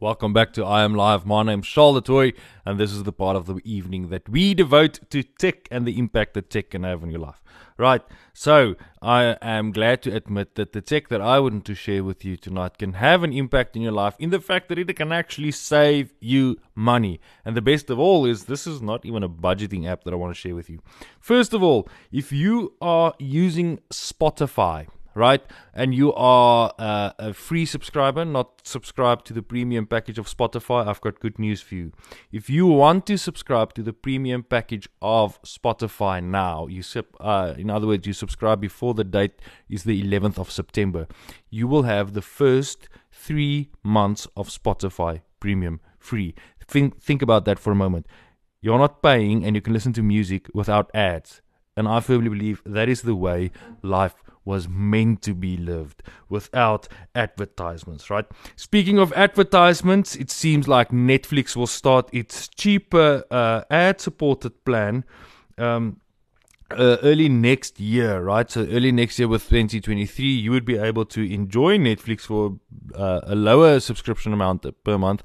Welcome back to I Am Live. My name's Charles Toy, and this is the part of the evening that we devote to tech and the impact that tech can have on your life. Right, so I am glad to admit that the tech that I want to share with you tonight can have an impact in your life in the fact that it can actually save you money. And the best of all is this is not even a budgeting app that I want to share with you. First of all, if you are using Spotify, right? And you are uh, a free subscriber, not subscribed to the premium package of Spotify, I've got good news for you. If you want to subscribe to the premium package of Spotify now, you sub, uh, in other words, you subscribe before the date is the 11th of September, you will have the first three months of Spotify premium free. Think, think about that for a moment. You're not paying and you can listen to music without ads. And I firmly believe that is the way life was meant to be lived without advertisements, right? Speaking of advertisements, it seems like Netflix will start its cheaper uh, ad supported plan. Um, uh, early next year, right? So early next year with 2023, you would be able to enjoy Netflix for uh, a lower subscription amount per month,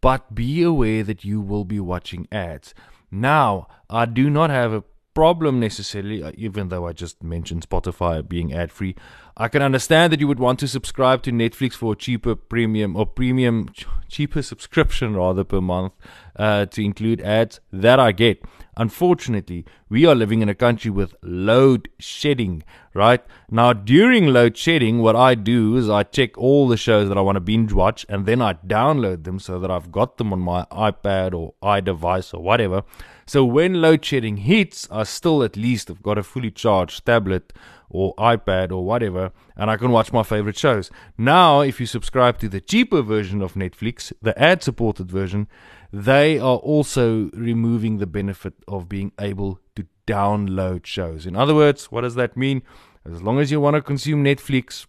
but be aware that you will be watching ads. Now, I do not have a problem necessarily, uh, even though I just mentioned Spotify being ad free. I can understand that you would want to subscribe to Netflix for a cheaper premium or premium, cheaper subscription rather per month uh, to include ads. That I get. Unfortunately, we are living in a country with load shedding, right? Now, during load shedding, what I do is I check all the shows that I want to binge watch and then I download them so that I've got them on my iPad or iDevice or whatever. So when load shedding hits, I still at least have got a fully charged tablet or iPad or whatever, and I can watch my favorite shows. Now, if you subscribe to the cheaper version of Netflix, the ad supported version, they are also removing the benefit of being able to download shows. In other words, what does that mean? As long as you want to consume Netflix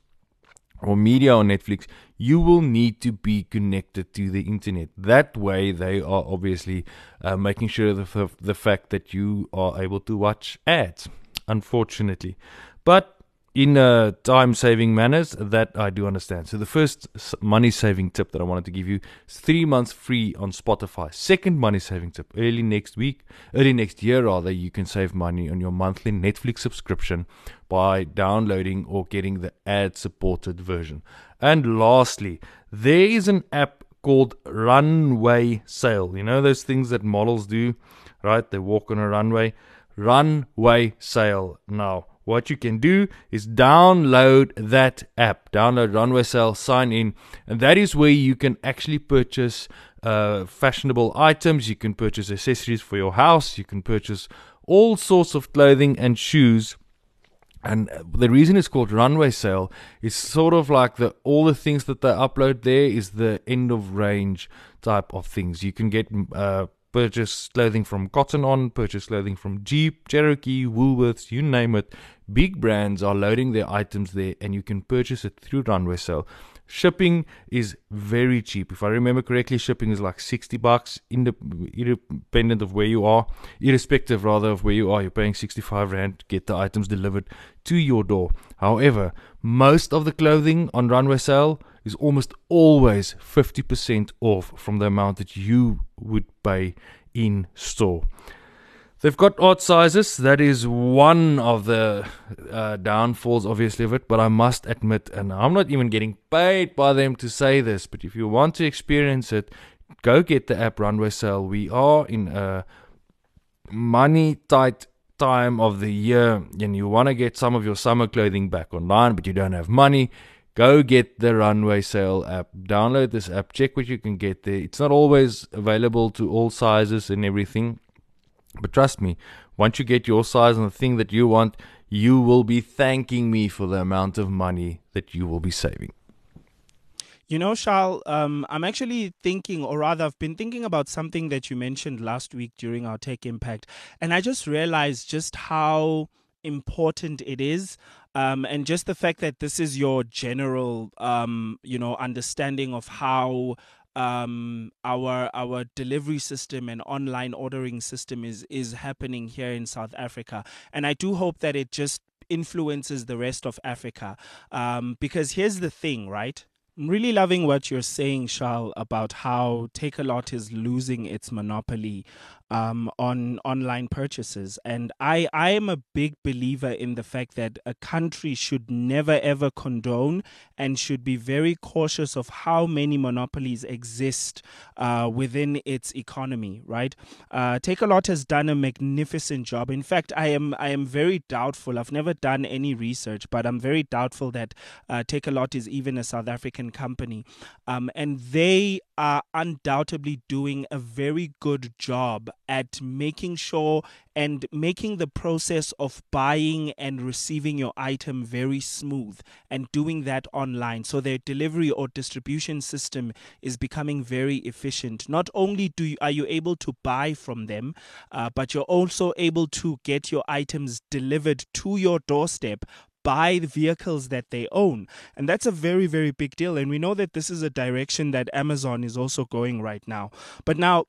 or media on Netflix, you will need to be connected to the internet. That way, they are obviously uh, making sure the, the fact that you are able to watch ads, unfortunately. But in uh, time saving manners that I do understand. So the first money saving tip that I wanted to give you is three months free on Spotify. Second money saving tip: early next week, early next year rather, you can save money on your monthly Netflix subscription by downloading or getting the ad supported version. And lastly, there is an app called Runway Sale. You know those things that models do, right? They walk on a runway. Runway Sale now what you can do is download that app, download Runway Sale, sign in, and that is where you can actually purchase uh, fashionable items. You can purchase accessories for your house. You can purchase all sorts of clothing and shoes. And the reason it's called runway sale is sort of like the all the things that they upload there is the end of range type of things. You can get uh, purchase clothing from Cotton On, purchase clothing from Jeep, Cherokee, Woolworths, you name it. Big brands are loading their items there and you can purchase it through Runway Sale. Shipping is very cheap. If I remember correctly, shipping is like 60 bucks independent of where you are, irrespective rather of where you are. You're paying 65 rand to get the items delivered to your door. However, most of the clothing on Runway Sale is almost always 50% off from the amount that you would pay in store. They've got odd sizes. That is one of the uh, downfalls, obviously, of it. But I must admit, and I'm not even getting paid by them to say this, but if you want to experience it, go get the app Runway Sale. We are in a money tight time of the year, and you want to get some of your summer clothing back online, but you don't have money. Go get the Runway Sale app. Download this app. Check what you can get there. It's not always available to all sizes and everything but trust me, once you get your size and the thing that you want, you will be thanking me for the amount of money that you will be saving. You know, Charles, um, I'm actually thinking, or rather, I've been thinking about something that you mentioned last week during our Tech Impact. And I just realized just how important it is um, and just the fact that this is your general um, you know understanding of how um, our our delivery system and online ordering system is is happening here in South Africa, and I do hope that it just influences the rest of Africa. Um, because here's the thing, right? I'm really loving what you're saying, Charles, about how Takealot is losing its monopoly um, on online purchases. And I, I am a big believer in the fact that a country should never ever condone and should be very cautious of how many monopolies exist uh, within its economy. Right? Uh, Takealot has done a magnificent job. In fact, I am I am very doubtful. I've never done any research, but I'm very doubtful that uh, Takealot is even a South African company, um, and they are undoubtedly doing a very good job at making sure and making the process of buying and receiving your item very smooth and doing that online. So their delivery or distribution system is becoming very efficient. Not only do you, are you able to buy from them, uh, but you're also able to get your items delivered to your doorstep by the vehicles that they own. And that's a very, very big deal. And we know that this is a direction that Amazon is also going right now. But now,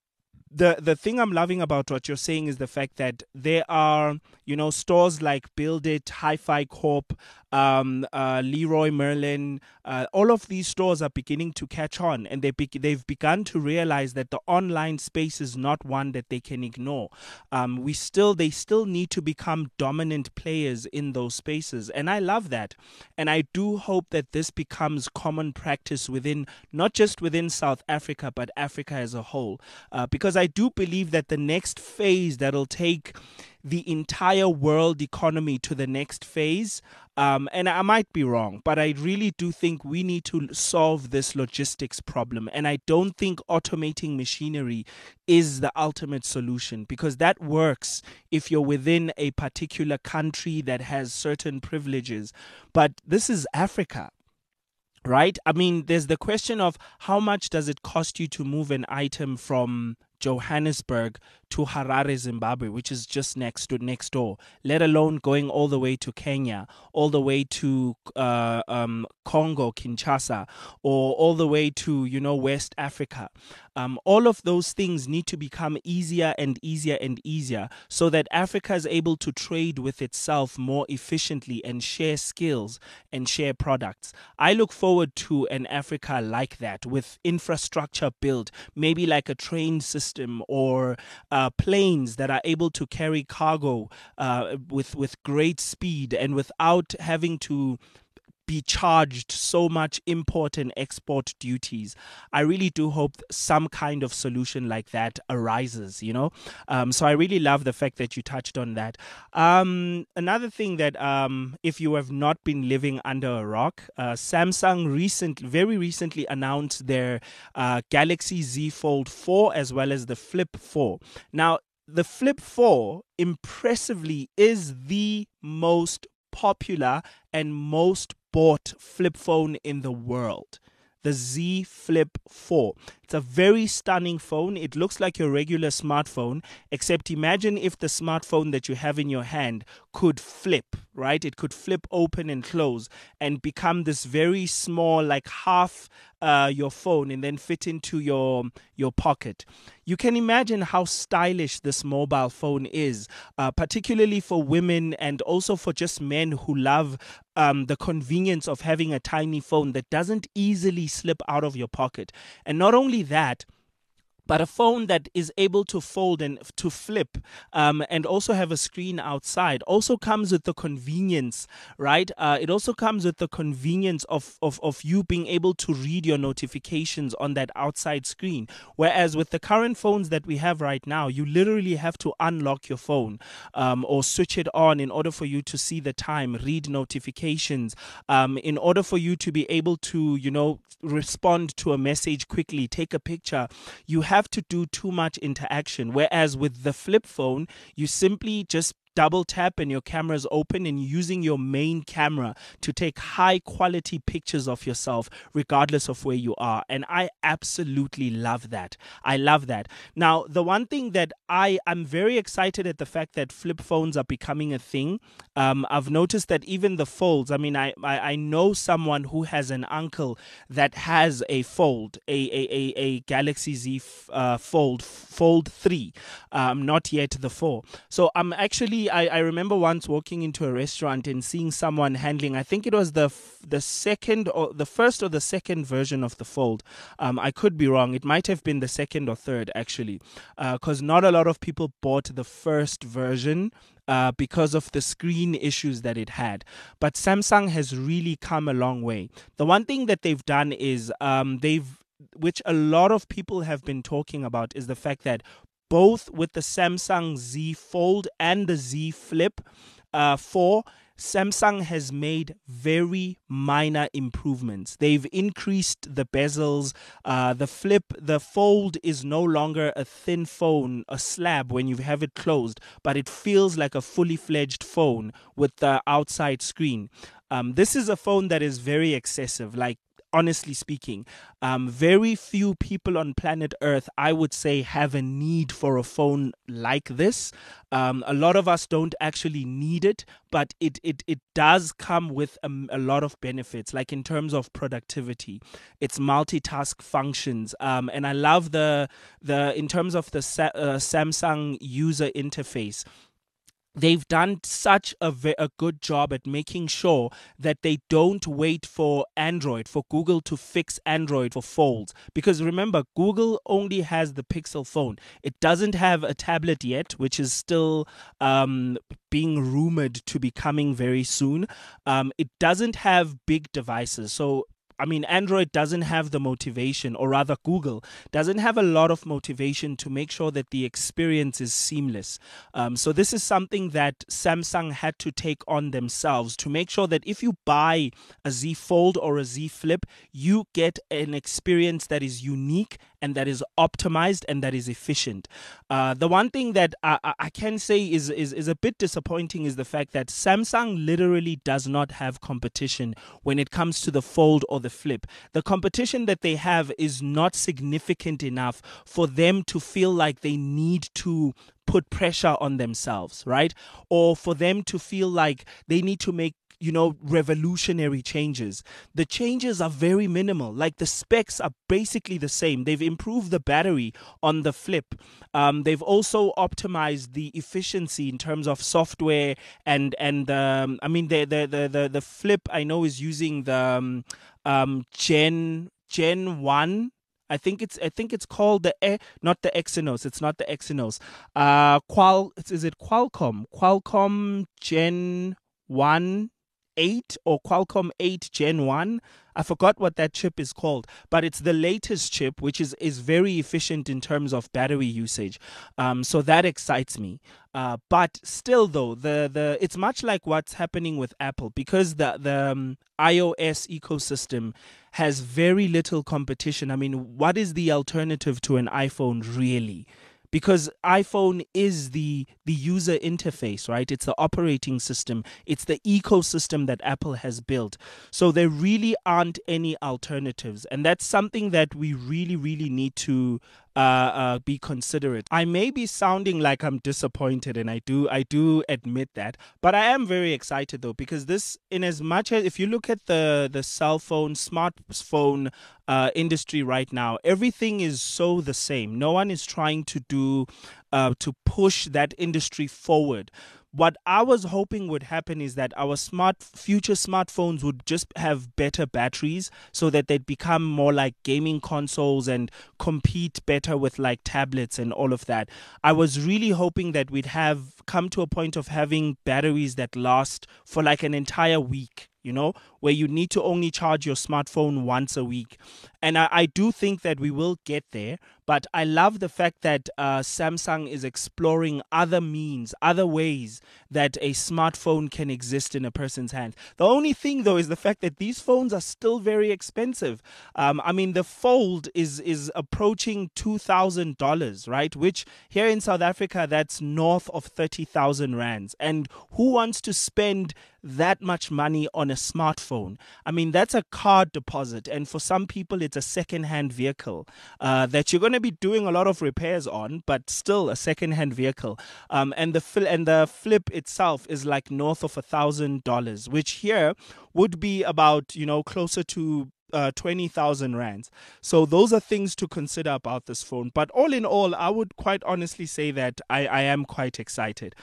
the the thing I'm loving about what you're saying is the fact that there are you know stores like Build It, Hi-Fi Corp, um, uh, Leroy Merlin, uh, all of these stores are beginning to catch on, and they be- they've begun to realize that the online space is not one that they can ignore. Um, we still they still need to become dominant players in those spaces, and I love that, and I do hope that this becomes common practice within not just within South Africa but Africa as a whole, uh, because I do believe that the next phase that'll take the entire world economy to the next phase. Um, and I might be wrong, but I really do think we need to solve this logistics problem. And I don't think automating machinery is the ultimate solution because that works if you're within a particular country that has certain privileges. But this is Africa right? I mean, there's the question of how much does it cost you to move an item from Johannesburg to Harare, Zimbabwe, which is just next to next door. Let alone going all the way to Kenya, all the way to uh, um, Congo, Kinshasa, or all the way to you know West Africa. Um, all of those things need to become easier and easier and easier, so that Africa is able to trade with itself more efficiently and share skills and share products. I look forward to an Africa like that, with infrastructure built, maybe like a train system or uh, planes that are able to carry cargo uh, with with great speed and without having to be charged so much import and export duties. I really do hope some kind of solution like that arises, you know? Um, so I really love the fact that you touched on that. Um, another thing that, um, if you have not been living under a rock, uh, Samsung recent, very recently announced their uh, Galaxy Z Fold 4 as well as the Flip 4. Now, the Flip 4 impressively is the most popular and most bought flip phone in the world. The Z Flip 4. It's a very stunning phone. It looks like your regular smartphone, except imagine if the smartphone that you have in your hand could flip, right? It could flip open and close and become this very small, like half uh, your phone and then fit into your your pocket. You can imagine how stylish this mobile phone is, uh, particularly for women and also for just men who love um, the convenience of having a tiny phone that doesn't easily slip out of your pocket. And not that, but a phone that is able to fold and to flip um, and also have a screen outside also comes with the convenience right? Uh, it also comes with the convenience of, of, of you being able to read your notifications on that outside screen. Whereas with the current phones that we have right now you literally have to unlock your phone um, or switch it on in order for you to see the time read notifications um, in order for you to be able to you know respond to a message quickly take a picture. You have have to do too much interaction. Whereas with the flip phone, you simply just double tap and your camera is open and using your main camera to take high quality pictures of yourself regardless of where you are. And i absolutely love that. I love that. Now the one thing that i am very excited at the fact that flip phones are becoming a thing. Um, i've noticed that even the folds i mean I, I, I know someone who has an uncle that has a fold a a, a, a galaxy z uh, fold fold 3 um, not yet the 4 so i'm actually I, I remember once walking into a restaurant and seeing someone handling. I think it was the f- the second or the first or the second version of the Fold. Um, I could be wrong. It might have been the second or third actually, because uh, not a lot of people bought the first version. Uh, because of the screen issues that it had. But Samsung has really come a long way. The one thing that they've done is um, they've which a lot of people have been talking about is the fact that both with the Samsung Z Fold and the Z Flip uh, 4, Samsung has made very minor improvements. They've increased the bezels. Uh, the flip, the fold is no longer a thin phone, a slab when you have it closed, but it feels like a fully fledged phone with the outside screen. Um, this is a phone that is very excessive. Like honestly speaking, um, very few people on planet Earth, I would say, have a need for a phone like this. Um, a lot of us don't actually need it, but it it it does come with a, a lot of benefits, like in terms of productivity, its multitask functions, um, and I love the the in terms of the sa- uh, Samsung user interface they've done such a, a good job at making sure that they don't wait for Android, for Google to fix Android for folds. Because remember, Google only has the Pixel phone, it doesn't have a tablet yet, which is still um, being rumored to be coming very soon. Um, it doesn't have big devices. So I mean, Android doesn't have the motivation, or rather, Google doesn't have a lot of motivation to make sure that the experience is seamless. Um, so, this is something that Samsung had to take on themselves to make sure that if you buy a Z Fold or a Z Flip, you get an experience that is unique and that is optimized and that is efficient. Uh, the one thing that I, I can say is, is, is a bit disappointing is the fact that Samsung literally does not have competition when it comes to the fold or the flip. The competition that they have is not significant enough for them to feel like they need to put pressure on themselves, right? Or for them to feel like they need to make you know, revolutionary changes. The changes are very minimal. Like the specs are basically the same. They've improved the battery on the flip. Um, they've also optimized the efficiency in terms of software and and um, I mean the, the the the the flip I know is using the um, um Gen Gen one I think it's I think it's called the e, not the Exynos. It's not the Exynos. Uh, Qual is it Qualcomm? Qualcomm Gen One 8 or Qualcomm 8 Gen 1. I forgot what that chip is called, but it's the latest chip, which is, is very efficient in terms of battery usage. Um, so that excites me. Uh, but still, though, the, the it's much like what's happening with Apple because the the um, iOS ecosystem has very little competition. I mean, what is the alternative to an iPhone really? Because iPhone is the the user interface, right? It's the operating system, it's the ecosystem that Apple has built. So there really aren't any alternatives, and that's something that we really, really need to uh, uh, be considerate. I may be sounding like I'm disappointed, and I do I do admit that, but I am very excited though because this, in as much as if you look at the the cell phone, smartphone uh, industry right now, everything is so the same. No one is trying to do uh, to push that industry forward what I was hoping would happen is that our smart future smartphones would just have better batteries so that they'd become more like gaming consoles and compete better with like tablets and all of that. I was really hoping that we'd have come to a point of having batteries that last for like an entire week you know, where you need to only charge your smartphone once a week. And I, I do think that we will get there, but I love the fact that uh, Samsung is exploring other means, other ways that a smartphone can exist in a person's hand. The only thing, though, is the fact that these phones are still very expensive. Um, I mean, the Fold is is approaching two thousand dollars, right? Which here in South Africa, that's north of thirty thousand rands. And who wants to spend that much money on a smartphone. I mean, that's a card deposit, and for some people, it's a second-hand vehicle uh, that you're going to be doing a lot of repairs on, but still a second-hand vehicle. Um, and the fil- and the flip itself is like north of a thousand dollars, which here would be about you know closer to uh, 20,000 rands. So those are things to consider about this phone. But all in all, I would quite honestly say that I, I am quite excited.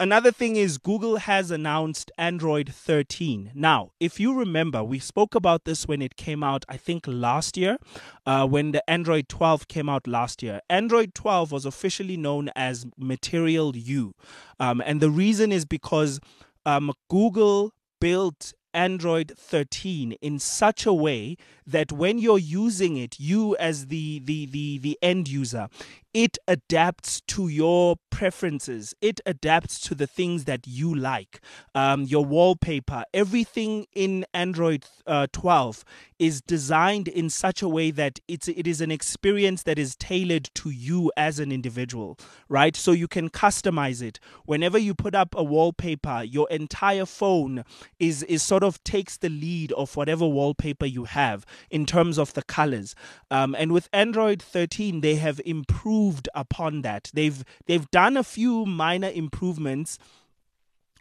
Another thing is Google has announced Android 13. Now, if you remember, we spoke about this when it came out, I think last year, uh, when the Android 12 came out last year. Android 12 was officially known as Material You. Um, and the reason is because um, Google built Android 13 in such a way that when you're using it, you as the the the, the end user, it adapts to your preferences. It adapts to the things that you like. Um, your wallpaper, everything in Android uh, 12 is designed in such a way that it's it is an experience that is tailored to you as an individual, right? So you can customize it. Whenever you put up a wallpaper, your entire phone is is sort of takes the lead of whatever wallpaper you have in terms of the colors. Um, and with Android 13, they have improved upon that. They've they've done a few minor improvements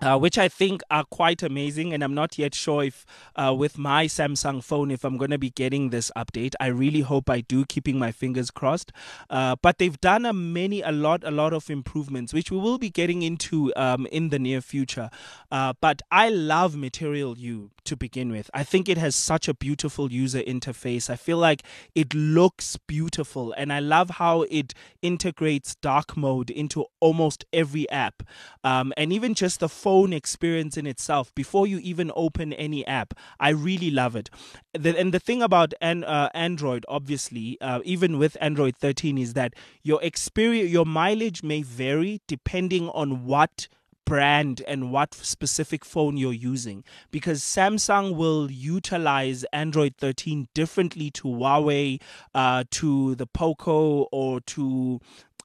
uh, which I think are quite amazing. And I'm not yet sure if, uh, with my Samsung phone, if I'm going to be getting this update. I really hope I do, keeping my fingers crossed. Uh, but they've done a many, a lot, a lot of improvements, which we will be getting into um, in the near future. Uh, but I love Material You to begin with. I think it has such a beautiful user interface. I feel like it looks beautiful, and I love how it integrates dark mode into almost every app, um, and even just the phone experience in itself before you even open any app. I really love it. The, and the thing about an, uh, Android, obviously, uh, even with Android 13, is that your experience, your mileage may vary depending on what brand and what specific phone you're using because Samsung will utilize Android 13 differently to Huawei, uh, to the Poco, or to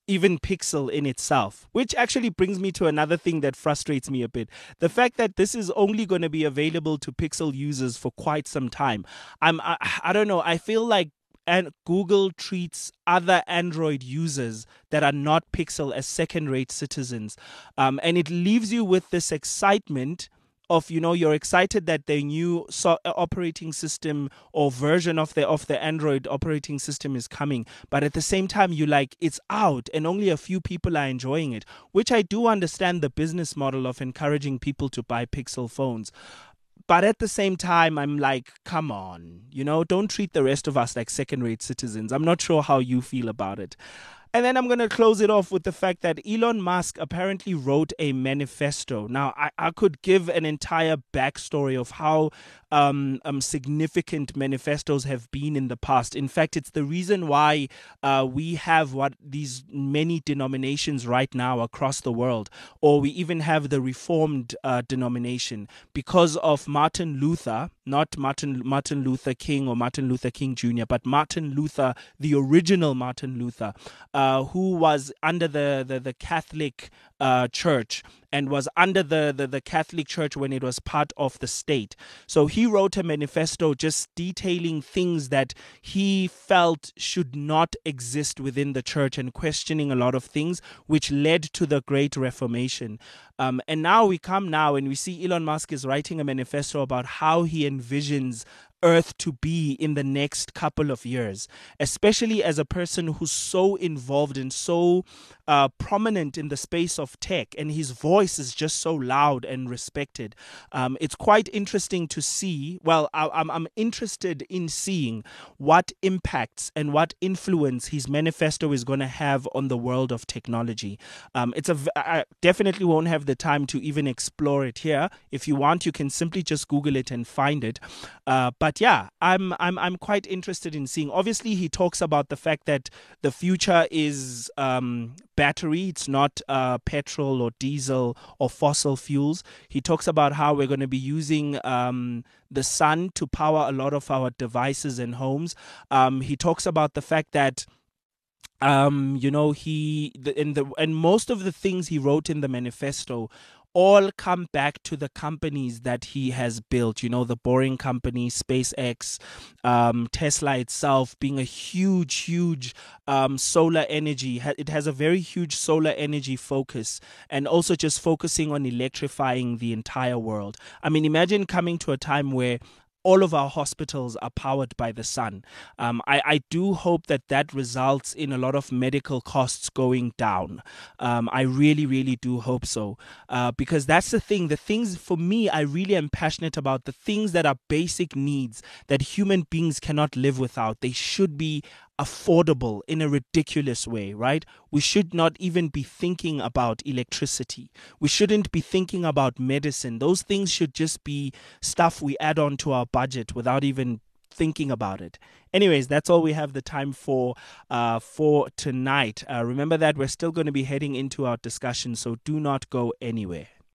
even Pixel in itself, which actually brings me to another thing that frustrates me a bit. The fact that this is only going to be available to Pixel users for quite some time. I'm I, I don't know, I feel like and Google treats other Android users that are not Pixel as second rate citizens. Um, and it leaves you with this excitement of you know you're excited that the new so- operating system or version of the of the Android operating system is coming but at the same time you like it's out and only a few people are enjoying it which I do understand the business model of encouraging people to buy Pixel phones. But at the same time i'm like come on you know don't treat the rest of us like second rate citizens. I'm not sure how you feel about it and then I'm going to close it off with the fact that Elon Musk apparently wrote a manifesto. Now, I, I could give an entire backstory of how um, um, significant manifestos have been in the past. In fact, it's the reason why uh, we have what these many denominations right now across the world, or we even have the Reformed uh, denomination because of Martin Luther, not Martin Martin Luther King or Martin Luther King Jr., but Martin Luther, the original Martin Luther. Uh, who was under the, the, the Catholic uh, Church and was under the, the, the Catholic Church when it was part of the state. So he wrote a manifesto just detailing things that he felt should not exist within the church and questioning a lot of things, which led to the Great Reformation. Um, and now we come now and we see Elon Musk is writing a manifesto about how he envisions earth to be in the next couple of years, especially as a person who's so involved and so uh, prominent in the space of tech, and his voice is just so loud and respected. Um, it's quite interesting to see. Well, I, I'm, I'm interested in seeing what impacts and what influence his manifesto is going to have on the world of technology. Um, it's a I definitely won't have the time to even explore it here. If you want, you can simply just Google it and find it. Uh, but yeah, I'm I'm I'm quite interested in seeing. Obviously, he talks about the fact that the future is um, battery, it's not uh, petrol or diesel or fossil fuels. He talks about how we're going to be using um, the sun to power a lot of our devices and homes. Um, he talks about the fact that um you know he the, in the and most of the things he wrote in the manifesto all come back to the companies that he has built. You know, the Boring Company, SpaceX, um, Tesla itself being a huge, huge um, solar energy. It has a very huge solar energy focus and also just focusing on electrifying the entire world. I mean, imagine coming to a time where all of our hospitals are powered by the sun. Um, I, I, do hope that that results in a lot of medical costs going down. Um, I really, really do hope so. Uh, because that's the thing. The things, for me, I really am passionate about the things that are basic needs that human beings cannot live without. They should be affordable in a ridiculous way, right? We should not even be thinking about electricity. We shouldn't be thinking about medicine. Those things should just be stuff we add on to our budget without even thinking about it. Anyways, that's all we have the time for uh, for tonight. Uh, remember that we're still going to be heading into our discussion, so do not go anywhere.